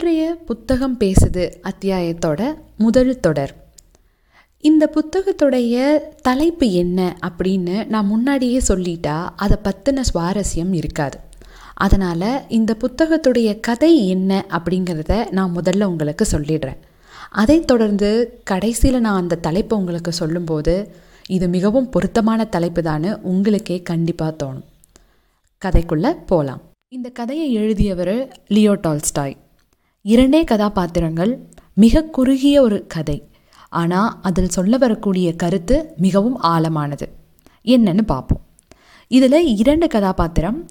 இன்றைய புத்தகம் பேசுது அத்தியாயத்தோட முதல் தொடர். இந்த புத்தகத்துடைய தலைப்பு என்ன அப்படின்னு நான் முன்னாடியே சொல்லிட்டா அதை பற்றின சுவாரஸ்யம் இருக்காது. அதனால் இந்த புத்தகத்துடைய கதை என்ன அப்படிங்கிறத நான் முதல்ல உங்களுக்கு சொல்லிடுறேன். அதைத் தொடர்ந்து கடைசியில் நான் அந்த தலைப்பை உங்களுக்கு சொல்லும்போது இது மிகவும் பொருத்தமான தலைப்பு தான் உங்களுக்கே கண்டிப்பாக தோணும். கதைக்குள்ளே போகலாம் இந்த கதையை எழுதியவர் லியோ டால்ஸ்டாய். இரண்டே கதாபாத்திரங்கள் மிக குறுகிய ஒரு கதை. ஆனால் அதில் சொல்ல வரக்கூடிய கருத்து மிகவும் ஆழமானது. என்னன்னு பார்ப்போம் இதில் இரண்டு கதாபாத்திரம்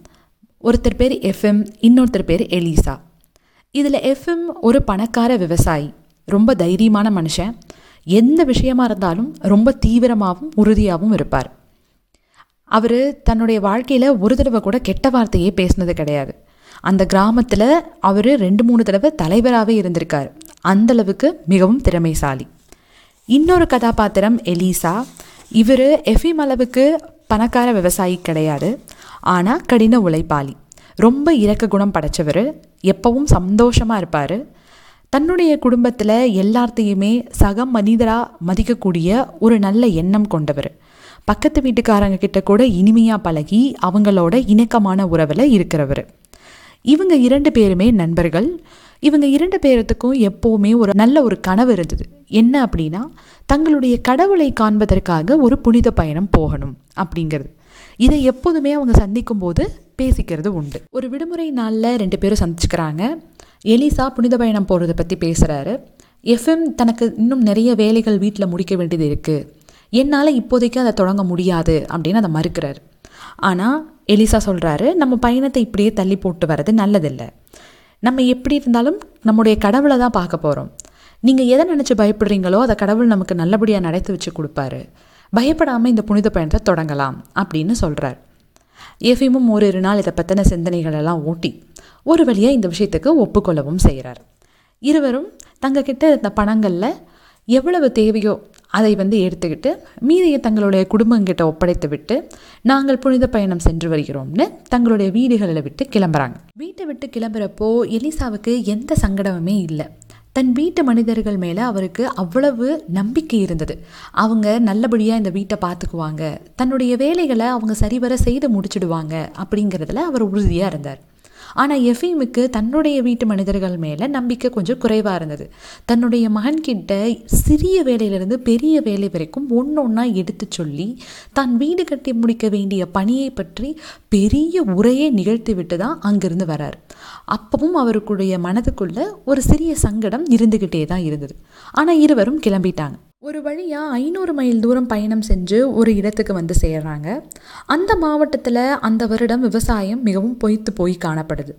ஒருத்தர் பேர் எஃப்எம் இன்னொருத்தர் பேர் எலிசா. இதில் எஃப்எம் ஒரு பணக்கார விவசாயி ரொம்ப தைரியமான மனுஷன். எந்த விஷயமா இருந்தாலும் ரொம்ப தீவிரமாகவும் உறுதியாகவும் இருப்பார். அவர் தன்னுடைய வாழ்க்கையில் ஒரு தடவை கூட கெட்ட வார்த்தையே பேசினது கிடையாது. அந்த கிராமத்தில் அவர் ரெண்டு மூணு தடவை தலைவராகவே இருந்திருக்கார். அந்தளவுக்கு மிகவும் திறமைசாலி. இன்னொரு கதாபாத்திரம் எலிசா. இவர் எஃபிம் அளவுக்கு பணக்கார விவசாயி கிடையாது. ஆனால் கடின உழைப்பாளி. ரொம்ப இரக்க குணம் படைச்சவர். எப்பவும் சந்தோஷமாக இருப்பார். தன்னுடைய குடும்பத்தில் எல்லாத்தையுமே சக மனிதராக மதிக்கக்கூடிய ஒரு நல்ல எண்ணம் கொண்டவர். பக்கத்து வீட்டுக்காரங்க கிட்ட கூட இனிமையாக பழகி அவங்களோட இணக்கமான உறவில் இருக்கிறவர். இவங்க இரண்டு பேருமே நண்பர்கள். இவங்க இரண்டு பேரத்துக்கும் எப்போவுமே ஒரு நல்ல ஒரு கனவு இருந்தது. என்ன அப்படின்னா தங்களுடைய கடவுளை காண்பதற்காக ஒரு புனித பயணம் போகணும் அப்படிங்கிறது. இதை எப்போதுமே அவங்க சந்திக்கும் போது பேசிக்கிறது உண்டு. ஒரு விடுமுறை நாளில் ரெண்டு பேரும் சந்திச்சுக்கிறாங்க. எலிசா புனித பயணம் போகிறத பற்றி பேசுகிறாரு எஃப்எம் தனக்கு இன்னும் நிறைய வேலைகள் வீட்டில் முடிக்க வேண்டியது இருக்குது என்னால் இப்போதைக்கு அதை தொடங்க முடியாது அப்படின்னு அதை மறுக்கிறார். ஆனால் எலிசா சொல்கிறாரு நம்ம பயணத்தை இப்படியே தள்ளி போட்டு வர்றது நல்லதில்லை. நம்ம எப்படி இருந்தாலும் நம்முடைய கடவுளை தான் பார்க்க போகிறோம் நீங்கள் எதை நினச்சி பயப்படுறீங்களோ அதை கடவுள் நமக்கு நல்லபடியாக நடத்தி வச்சு கொடுப்பாரு. பயப்படாமல் இந்த புனித பயணத்தை தொடங்கலாம் அப்படின்னு சொல்கிறார் எஃபிமும் ஓரிரு நாள் இதை பற்றின சிந்தனைகளெல்லாம் ஓட்டி ஒரு வழியாக இந்த விஷயத்துக்கு ஒப்புக்கொள்ளவும் செய்கிறார் இருவரும் தங்கக்கிட்ட இருந்த பணங்களில் எவ்வளவு தேவையோ அதை வந்து எடுத்துக்கிட்டு மீதியை தங்களுடைய குடும்பங்கிட்ட ஒப்படைத்து விட்டு நாங்கள் புனித பயணம் சென்று வருகிறோம்னு தங்களுடைய வீடுகளில் விட்டு கிளம்புறாங்க. வீட்டை விட்டு கிளம்புறப்போ எலிசாவுக்கு எந்த சங்கடமுமே இல்லை. தன் வீட்டு மனிதர்கள் மேலே அவருக்கு அவ்வளவு நம்பிக்கை இருந்தது. அவங்க நல்லபடியாக இந்த வீட்டை பார்த்துக்குவாங்க தன்னுடைய வேலைகளை அவங்க சரிவர செய்து முடிச்சிடுவாங்க அப்படிங்கிறதுல அவர் உறுதியாக இருந்தார். ஆனால் எஃபீமுக்கு தன்னுடைய வீட்டு மனிதர்கள் மேலே நம்பிக்கை கொஞ்சம் குறைவாக இருந்தது. தன்னுடைய மகன்கிட்ட சிறிய வேலையிலிருந்து பெரிய வேலை வரைக்கும் ஒன்று ஒன்றா எடுத்து சொல்லி தான் வீடு கட்டி முடிக்க வேண்டிய பணியை பற்றி பெரிய உரையை நிகழ்த்தி விட்டு தான் அங்கிருந்து வரார். அப்பவும் அவருக்குடைய மனதுக்குள்ள ஒரு சிறிய சங்கடம் இருந்துக்கிட்டே தான் இருந்தது. ஆனால் இருவரும் கிளம்பிட்டாங்க. ஒரு வழியாக ஐநூறு மைல் தூரம் பயணம் செஞ்சு ஒரு இடத்துக்கு வந்து சேர்றாங்க. அந்த மாவட்டத்தில் அந்த வருடம் விவசாயம் மிகவும் பொய்த்து போய் காணப்படுது.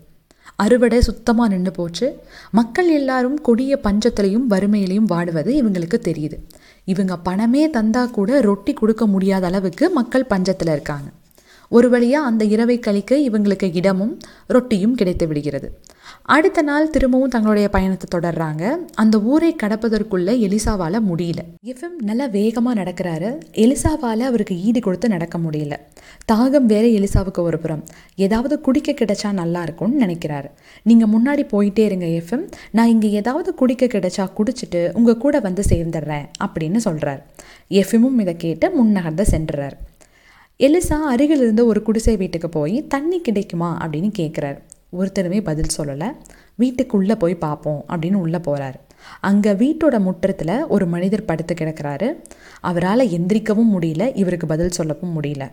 அறுவடை சுத்தமாக நின்று போச்சு. மக்கள் எல்லாரும் கொடிய பஞ்சத்திலையும் வறுமையிலையும் வாடுவது இவங்களுக்கு தெரியுது. இவங்க பணமே தந்தா கூட ரொட்டி கொடுக்க முடியாத அளவுக்கு மக்கள் பஞ்சத்தில் இருக்காங்க. ஒரு வழியாக அந்த இரவை கழிக்க இவங்களுக்கு இடமும் ரொட்டியும் கிடைத்து விடுகிறது. அடுத்த நாள் திரும்பவும் தங்களுடைய பயணத்தை தொடர்றாங்க. அந்த ஊரை கடப்பதற்குள்ள எலிசாவால் முடியல. எஃப்எம் நல்லா வேகமாக நடக்கிறாரு. எலிசாவால் அவருக்கு ஈடு கொடுத்து நடக்க முடியல. தாகம் வேற எலிசாவுக்கு ஒரு புறம். ஏதாவது குடிக்க கிடைச்சா நல்லா இருக்கும்னு நினைக்கிறாரு. நீங்கள் முன்னாடி போயிட்டே இருங்க எஃப்எம். நான் இங்கே ஏதாவது குடிக்க கிடைச்சா குடிச்சிட்டு உங்கள் கூட வந்து சேர்ந்துடுறேன் அப்படின்னு சொல்கிறார் எஃப்எம்மும் இதை கேட்டு முன்னகர்ந்து சென்றுறார். எலிசா அருகில் இருந்த ஒரு குடிசை வீட்டுக்கு போய் தண்ணி கிடைக்குமா? அப்படின்னு கேட்குறாரு ஒருத்தருமே பதில் சொல்லலை. வீட்டுக்குள்ளே போய் பார்ப்போம் அப்படின்னு உள்ளே போகிறாரு அங்கே வீட்டோட முற்றத்தில் ஒரு மனிதர் படுத்து கிடக்கிறாரு. அவரால் எந்திரிக்கவும் முடியல இவருக்கு பதில் சொல்லவும் முடியல.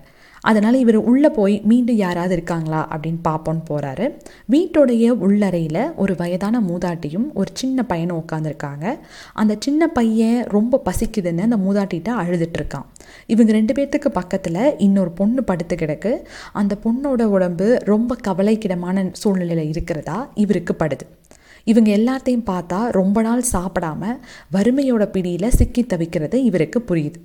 அதனால் இவர் உள்ளே போய் மீண்டும் யாராவது இருக்காங்களா அப்படின்னு பார்ப்போன்னு போகிறாரு வீட்டோடைய உள்ளறையில் ஒரு வயதான மூதாட்டியும் ஒரு சின்ன பையனும் உட்காந்துருக்காங்க அந்த சின்ன பையன் ரொம்ப பசிக்குதுன்னு அந்த மூதாட்டிகிட்ட அழுதுட்ருக்கான் இவங்க ரெண்டு பேர்த்துக்கு பக்கத்தில் இன்னொரு பொண்ணு படுத்து கிடக்கு. அந்த பொண்ணோட உடம்பு ரொம்ப கவலைக்கிடமான சூழ்நிலையில் இருக்கிறதா இவருக்கு படுது. இவங்க எல்லாத்தையும் பார்த்தா ரொம்ப நாள் சாப்பிடாம வறுமையோட பிடியில் சிக்கி தவிக்கிறது இவருக்கு புரியுது.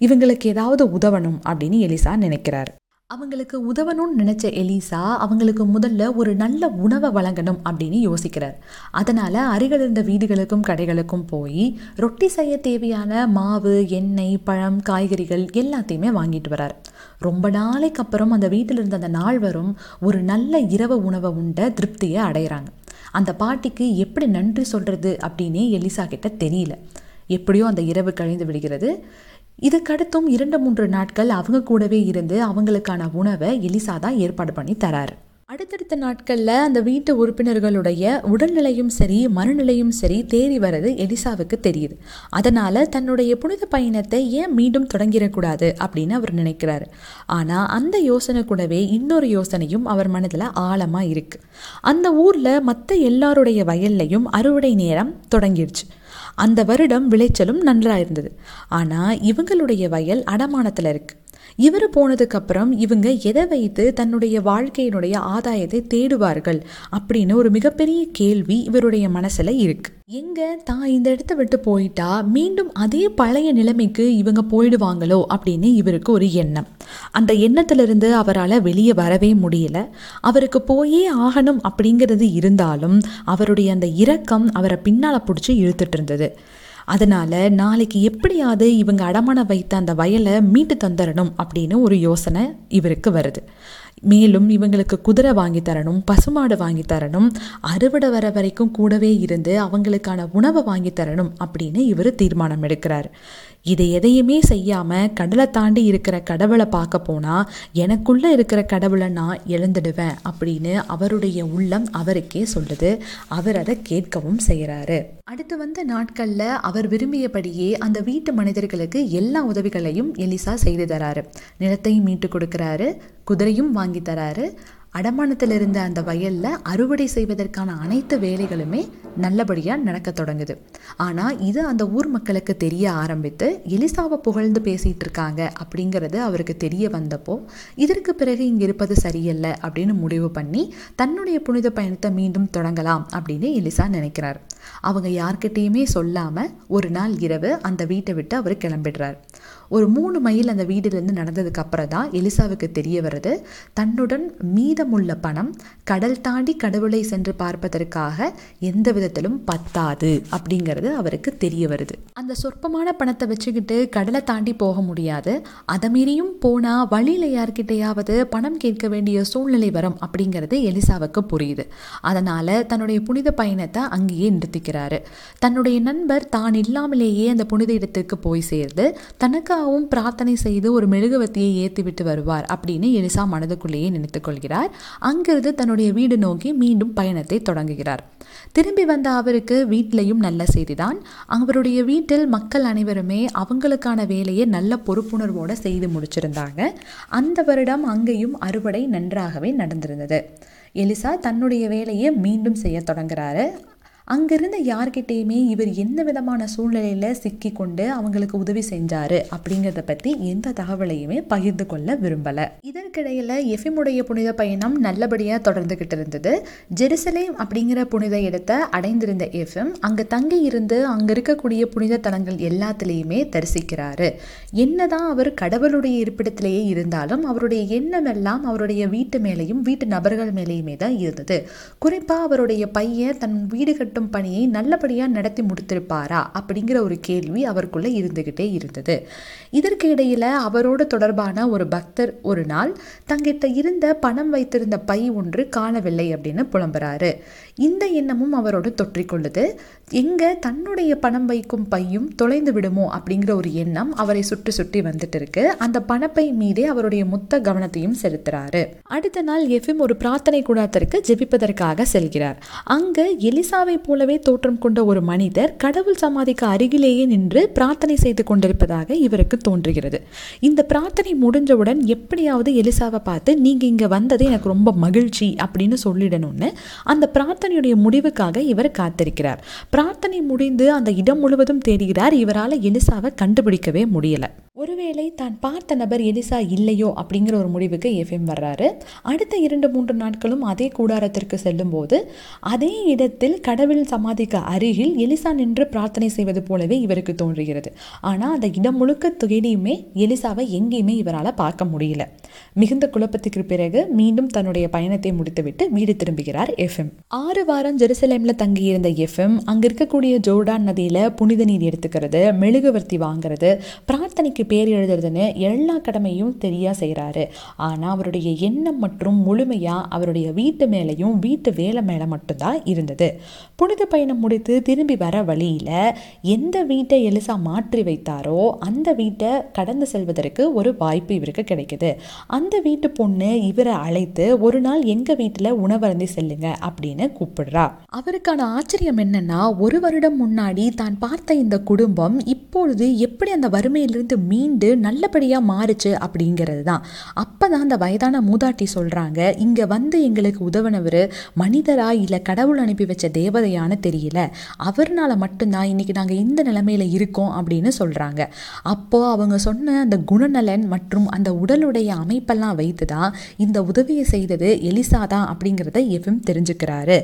இவங்களுக்கு ஏதாவது உதவணும் அப்படின்னு எலிசா நினைக்கிறார். அவங்களுக்கு உதவணும்னு நினச்ச எலிசா அவங்களுக்கு முதல்ல ஒரு நல்ல உணவை வழங்கணும் அப்படின்னு யோசிக்கிறார். அதனால் அருகில் இருந்த வீடுகளுக்கும் கடைகளுக்கும் போய் ரொட்டி செய்ய தேவையான மாவு எண்ணெய் பழம் காய்கறிகள் எல்லாத்தையுமே வாங்கிட்டு வரார். ரொம்ப நாளைக்கு அப்புறம் அந்த வீட்டில் இருந்த அந்த நால்வரும் ஒரு நல்ல இரவு உணவை உண்ட திருப்தியை அடைகிறாங்க அந்த பாட்டிக்கு எப்படி நன்றி சொல்கிறது அப்படின்னே எலிசா கிட்ட தெரியல. எப்படியோ அந்த இரவு கழிந்து விடுகிறது. இதுக்கடுத்தும் இரண்டு மூன்று நாட்கள் அவங்க கூடவே இருந்து அவங்களுக்கான உணவை எலிசா தான் ஏற்பாடு பண்ணி தராரு. அடுத்தடுத்த நாட்களில் அந்த வீட்டு உறுப்பினர்களுடைய உடல்நிலையும் சரி மனநிலையும் சரி தேறி வர்றது எலிசாவுக்கு தெரியுது. அதனால் தன்னுடைய புனித பயணத்தை ஏன் மீண்டும் தொடங்கிடக்கூடாது அப்படின்னு அவர் நினைக்கிறாரு. ஆனால் அந்த யோசனை கூடவே இன்னொரு யோசனையும் அவர் மனதில் ஆழமாக இருக்குது அந்த ஊரில் மற்ற எல்லாருடைய வயல்லையும் அறுவடை நேரம் தொடங்கிடுச்சு அந்த வருடம் விளைச்சலும் நன்றாக இருந்தது ஆனால் இவங்களுடைய வயல் அடமானத்தில் இருக்குது இவர் போனதுக்கப்புறம் இவங்க எதை வைத்து தன்னுடைய வாழ்க்கையினுடைய ஆதாயத்தை தேடுவார்கள் அப்படின்னு ஒரு மிகப்பெரிய கேள்வி இவருடைய மனசில் இருக்கு. எங்க தான் இந்த இடத்த விட்டு போயிட்டா மீண்டும் அதே பழைய நிலைமைக்கு இவங்க போயிடுவாங்களோ அப்படின்னு இவருக்கு ஒரு எண்ணம். அந்த எண்ணத்திலிருந்து அவரால் வெளியே வரவே முடியல. அவருக்கு போயே ஆகணும் அப்படிங்கிறது இருந்தாலும் அவருடைய அந்த இரக்கம் அவரை பின்னால் பிடிச்சி இழுத்துட்டு இருந்தது. அதனால் நாளைக்கு எப்படியாவது இவங்க அடமானம் வைத்த அந்த வயலை மீட்டு தந்துடணும் அப்படின்னு ஒரு யோசனை இவருக்கு வருது. மேலும் இவங்களுக்கு குதிரை வாங்கி தரணும் பசுமாடு வாங்கி தரணும் அறுவடை வர வரைக்கும் கூடவே இருந்து அவங்களுக்கான உணவை வாங்கி தரணும் அப்படின்னு இவர் தீர்மானம் எடுக்கிறார். இதை எதையுமே செய்யாமல் கடலை தாண்டி இருக்கிற கடவுளை பார்க்க போனால் எனக்குள்ளே இருக்கிற கடவுளை நான் இழந்துடுவேன் அப்படின்னு அவருடைய உள்ளம் அவருக்கே சொல்லுது. அவர் அதை கேட்கவும் செய்கிறாரு அடுத்து வந்த நாட்களில் அவர் விரும்பியபடியே அந்த வீட்டு மனிதர்களுக்கு எல்லா உதவிகளையும் எலிசா செய்து தராரு. நிலத்தையும் மீட்டு கொடுக்குறாரு குதிரையும் வாங்கி தராரு. அடமானத்தில் இருந்த அந்த வயலில் அறுவடை செய்வதற்கான அனைத்து வேலைகளுமே நல்லபடியாக நடக்க தொடங்குது. ஆனால் இது அந்த ஊர் மக்களுக்கு தெரிய ஆரம்பித்து எலிசாவை புகழ்ந்து பேசிகிட்டு இருக்காங்க அப்படிங்கிறது அவருக்கு தெரிய வந்தப்போ இதற்கு பிறகு இங்கே இருப்பது சரியில்லை அப்படின்னு முடிவு பண்ணி தன்னுடைய புனித பயணத்தை மீண்டும் தொடங்கலாம் அப்படின்னு எலிசா நினைக்கிறார். அவங்க யார்கிட்டேயுமே சொல்லாமல் ஒரு நாள் இரவு அந்த வீட்டை விட்டு அவர் கிளம்பிடுறார். ஒரு மூணு மைல் அந்த வீடுலேருந்து நடந்ததுக்கு அப்புறம் தான் எலிசாவுக்கு தெரிய வருது தன்னுடன் மீதமுள்ள பணம் கடல் தாண்டி கடவுளை சென்று பார்ப்பதற்காக எந்த விதத்திலும் பத்தாது அப்படிங்கிறது அவருக்கு தெரிய வருது. அந்த சொற்பமான பணத்தை வச்சுக்கிட்டு கடலை தாண்டி போக முடியாது. அதை மீறியும் போனால் வழியில் யார்கிட்டையாவது பணம் கேட்க வேண்டிய சூழ்நிலை வரும் அப்படிங்கிறது எலிசாவுக்கு புரியுது. அதனால் தன்னுடைய புனித பயணத்தை அங்கேயே நிறுத்திக்கிறாரு. தன்னுடைய நண்பர் தான் இல்லாமலேயே அந்த புனித இடத்துக்கு போய் சேர்ந்து தனக்கு தனக்காகவும் பிரார்த்தனை செய்து ஒரு மெழுகுவத்தியை ஏற்றி விட்டு வருவார் அப்படின்னு எலிசா மனதுக்குள்ளேயே நினைத்து கொள்கிறார். அங்கிருந்து தன்னுடைய வீடு நோக்கி மீண்டும் பயணத்தை தொடங்குகிறார். திரும்பி வந்த அவருக்கு வீட்டிலையும் நல்ல செய்திதான். அவருடைய வீட்டில் மக்கள் அனைவருமே அவங்களுக்கான வேலையை நல்ல பொறுப்புணர்வோடு செய்து முடிச்சிருந்தாங்க. அந்த வருடம் அங்கேயும் அறுவடை நன்றாகவே நடந்திருந்தது. எலிசா தன்னுடைய வேலையை மீண்டும் செய்ய தொடங்குறாரு. அங்கிருந்த யார்கிட்டேயுமே இவர் எந்த விதமான சூழ்நிலையில் சிக்கி கொண்டு அவங்களுக்கு உதவி செஞ்சாரு அப்படிங்கிறத பற்றி எந்த தகவலையுமே பகிர்ந்து கொள்ள விரும்பலை. இதற்கிடையில் எஃபிமுடைய புனித பயணம் நல்லபடியாக தொடர்ந்துகிட்டு இருந்தது. ஜெருசலேம் அப்படிங்கிற புனித இடத்தை அடைந்திருந்த எஃப்எம் அங்கே தங்கி இருந்து அங்கே இருக்கக்கூடிய புனித தலங்கள் எல்லாத்துலேயுமே தரிசிக்கிறாரு. என்னதான் அவர் கடவுளுடைய இருப்பிடத்திலேயே இருந்தாலும் அவருடைய எண்ணம் எல்லாம் அவருடைய வீட்டு மேலேயும் வீட்டு நபர்கள் மேலேயுமே தான் இருந்தது. குறிப்பாக அவருடைய பையன் தன் வீடு கட்டும் பணியை நல்லபடியாக நடத்தி முடித்திருப்பாரா அப்படிங்கிற ஒரு கேள்வி அவருக்குள்ளே இருந்துக்கிட்டே இருந்தது. இதற்கு இடையில் அவரோடு தொடர்பான ஒரு பக்தர் ஒரு நாள் தங்கிட்ட இருந்த பணம் வைத்திருந்த பை ஒன்று காணவில்லை அப்படின்னு புலம்புறாரு. இந்த எண்ணமும் அவரோடு தொற்றிக்கொள்ளுது. எங்கே தன்னுடைய பணம் வைக்கும் பையும் தொலைந்து விடுமோ அப்படிங்கிற ஒரு எண்ணம் அவரை சுற்றி சுற்றி வந்துட்டு இருக்கு. அந்த பணப்பை மீதே அவருடைய மொத்த கவனத்தையும் செலுத்துறாரு. அடுத்த நாள் எஃப்எம் ஒரு பிரார்த்தனை கூடத்திற்கு ஜெபிப்பதற்காக செல்கிறார். அங்கு எலிசாவை போலவே தோற்றம் கொண்ட ஒரு மனிதர் கடவுள் சமாதிக்கு அருகிலேயே நின்று பிரார்த்தனை செய்து கொண்டிருப்பதாக இவருக்கு தோன்றுகிறது. இந்த பிரார்த்தனை முடிஞ்சவுடன் எப்படியாவது எலிசாவை பார்த்து நீங்க இங்க வந்தது எனக்கு ரொம்ப மகிழ்ச்சி அப்படின்னு சொல்லிடணும்னு அந்த பிரார்த்தனையுடைய முடிவுக்காக இவர் காத்திருக்கிறார். பிரார்த்தனை முடிந்து அந்த இடம் முழுவதும் தேடுகிறார். இவரால் எலிசாவை கண்டுபிடிக்கவே முடியல. ஒருவேளை தான் பார்த்த நபர் எலிசா இல்லையோ அப்படிங்கிற ஒரு முடிவுக்கு எஃப்எம் வர்றாரு. அடுத்த இரண்டு மூன்று நாட்களும் அதே கூடாரத்திற்கு செல்லும்போது அதே இடத்தில் கடவுள் சமாதிக்கு அருகில் எலிசா நின்று பிரார்த்தனை செய்வது போலவே இவருக்கு தோன்றுகிறது. ஆனால் அந்த இடம் முழுக்க தேடியுமே எலிசாவை எங்கேயுமே இவரால் பார்க்க முடியல. மிகுந்த குழப்பத்துக்கு பிறகு மீண்டும் தன்னுடைய பயணத்தை முடித்துவிட்டு வீடு திரும்புகிறார் எஃப்எம் ஆறு வாரம் ஜெருசலேமில் தங்கியிருந்த எஃப்எம் அங்கே இருக்கக்கூடிய ஜோர்டான் நதியில் புனித நீர் எடுத்துக்கிறது மெழுகுவர்த்தி வாங்குறது பிரார்த்தனைக்கு பேர் எழுதுறதுன்னு எல்லா கடமையும் தெரியா செய்கிறாரு ஆனால் அவருடைய எண்ணம் மற்றும் முழுமையாக அவருடைய வீட்டு மேலேயும் வீட்டு வேலை மேலே மட்டும்தான் இருந்தது. புனித பயணம் முடித்து திரும்பி வர வழியில் எந்த வீட்டை எலிசா மாற்றி வைத்தாரோ அந்த வீட்டை கடந்து செல்வதற்கு ஒரு வாய்ப்பு இவருக்கு கிடைக்குது. அந்த வீட்டு பொண்ணு இவரை அழைத்து ஒரு நாள் எங்கள் வீட்டில் உணவருந்தி செல்லுங்க அப்படின்னு கூப்பிடுறா. அவருக்கான ஆச்சரியம் என்னன்னா ஒரு வருடம் முன்னாடி தான் பார்த்த இந்த குடும்பம் இப்பொழுது எப்படி அந்த வறுமையிலிருந்து மீண்டு நல்லபடியாக மாறுச்சு அப்படிங்கிறது தான். அப்போ தான் அந்த வயதான மூதாட்டி சொல்கிறாங்க இங்கே வந்து எங்களுக்கு உதவினவர் மனிதரா இல்லை கடவுள் அனுப்பி வச்ச தேவதையான்னு தெரியல. அவர்னால மட்டும்தான் இன்றைக்கி நாங்கள் இந்த நிலைமையில இருக்கோம் அப்படின்னு சொல்கிறாங்க அப்போது அவங்க சொன்ன அந்த குணநலன் மற்றும் அந்த உடலுடைய அமைப்பெல்லாம் வைத்து தான் இந்த உதவியை செய்தது எலிசா தான் அப்படிங்கிறத எஃப்எம் தெரிஞ்சுக்கிறாரு.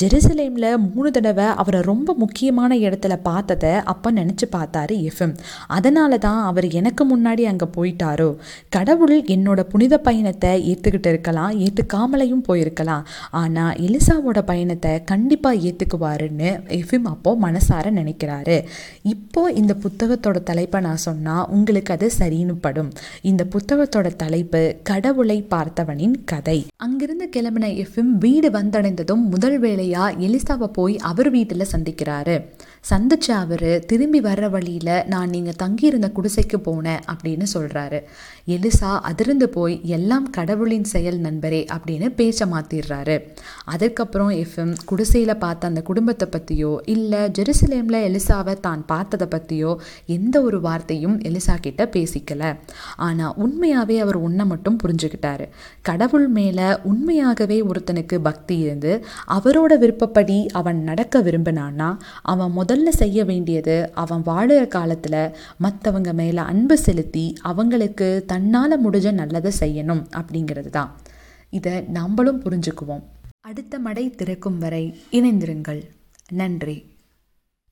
ஜெருசலேமில் மூணு தடவை அவரை ரொம்ப முக்கியமான இடத்துல பார்த்ததை அப்போ நினச்சி பார்த்தாரு எஃப்எம். அதனால தான் அவர் எனக்கு முன்னாடி அங்கே போயிட்டாரோ? கடவுள் என்னோட புனித பயணத்தை ஏற்றுக்கிட்டு இருக்கலாம் ஏற்றுக்காமலையும் போயிருக்கலாம். ஆனால் எலிசாவோட பயணத்தை கண்டிப்பாக ஏற்றுக்குவாருன்னு எஃபிம் அப்போ மனசார நினைக்கிறாரு. இப்போ இந்த புத்தகத்தோட தலைப்பை நான் சொன்னால் உங்களுக்கு அது சரின்னு படும். இந்த புத்தகத்தோட தலைப்பு கடவுளை பார்த்தவனின் கதை. அங்கிருந்து கிளம்பின எஃப்எம் வீடு வந்தடைந்ததும் முதல் வேளையாக எலிசாவை போய் அவர் வீட்டில் சந்திக்கிறாரு. சந்திச்ச அவர் திரும்பி வர்ற வழியில் நான் நீங்கள் தங்கியிருந்த குடிசைக்கு போனேன் அப்படின்னு சொல்கிறாரு எலிசா அதிர்ந்து போய் எல்லாம் கடவுளின் செயல் நண்பரே அப்படின்னு பேச்சை மாற்றிடுறாரு அதுக்கப்புறம் எஃப்எம் குடிசையில் பார்த்த அந்த குடும்பத்தை பற்றியோ இல்லை ஜெருசலேமில் எலிசாவை தான் பார்த்ததை பற்றியோ எந்த ஒரு வார்த்தையும் எலிசா கிட்ட பேசிக்கல. ஆனால் உண்மையாகவே அவர் ஒன்றை மட்டும் புரிஞ்சுக்கிட்டாரு. கடவுள் மேலே உண்மையாகவே ஒருத்தனுக்கு பக்தி இருந்து அவரோட விருப்பப்படி அவன் நடக்க விரும்பினான்னா அவன் முத முதல்ல செய்ய வேண்டியது அவன் வாழுற காலத்தில் மற்றவங்க மேலே அன்பு செலுத்தி அவங்களுக்கு தன்னால் முடிஞ்ச நல்லதை செய்யணும் அப்படிங்கிறது தான் இதை நம்மளும் புரிஞ்சுக்குவோம். அடுத்த மடை திறக்கும் வரை இணைந்திருங்கள். நன்றி.